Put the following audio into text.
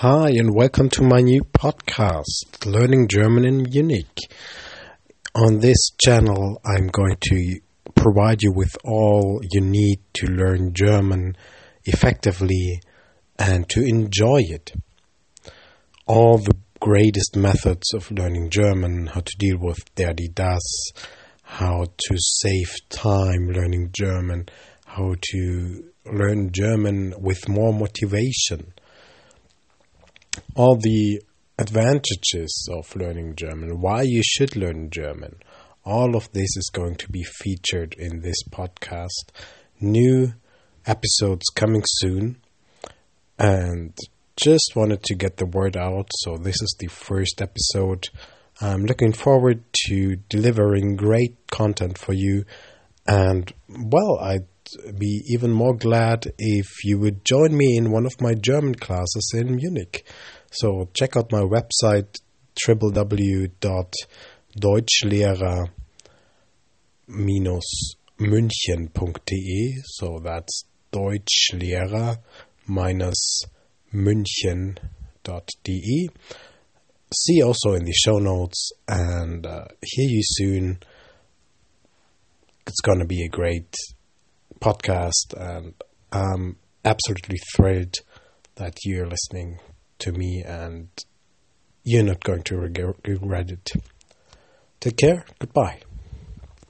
Hi, and welcome to my new podcast, Learning German in Munich. On this channel, I'm going to provide you with all you need to learn German effectively and to enjoy it. All the greatest methods of learning German, how to deal with der, die, das, how to save time learning German, how to learn German with more motivation all the advantages of learning German, why you should learn German. All of this is going to be featured in this podcast. New episodes coming soon. And just wanted to get the word out. So, this is the first episode. I'm looking forward to delivering great content for you. And, well, I'd be even more glad if you would join me in one of my German classes in Munich. So check out my website www.deutschlehrer-münchen.de. So that's deutschlehrer-münchen.de. See also in the show notes and uh, hear you soon. It's going to be a great podcast, and I'm absolutely thrilled that you're listening to me, and you're not going to regret it. Take care. Goodbye.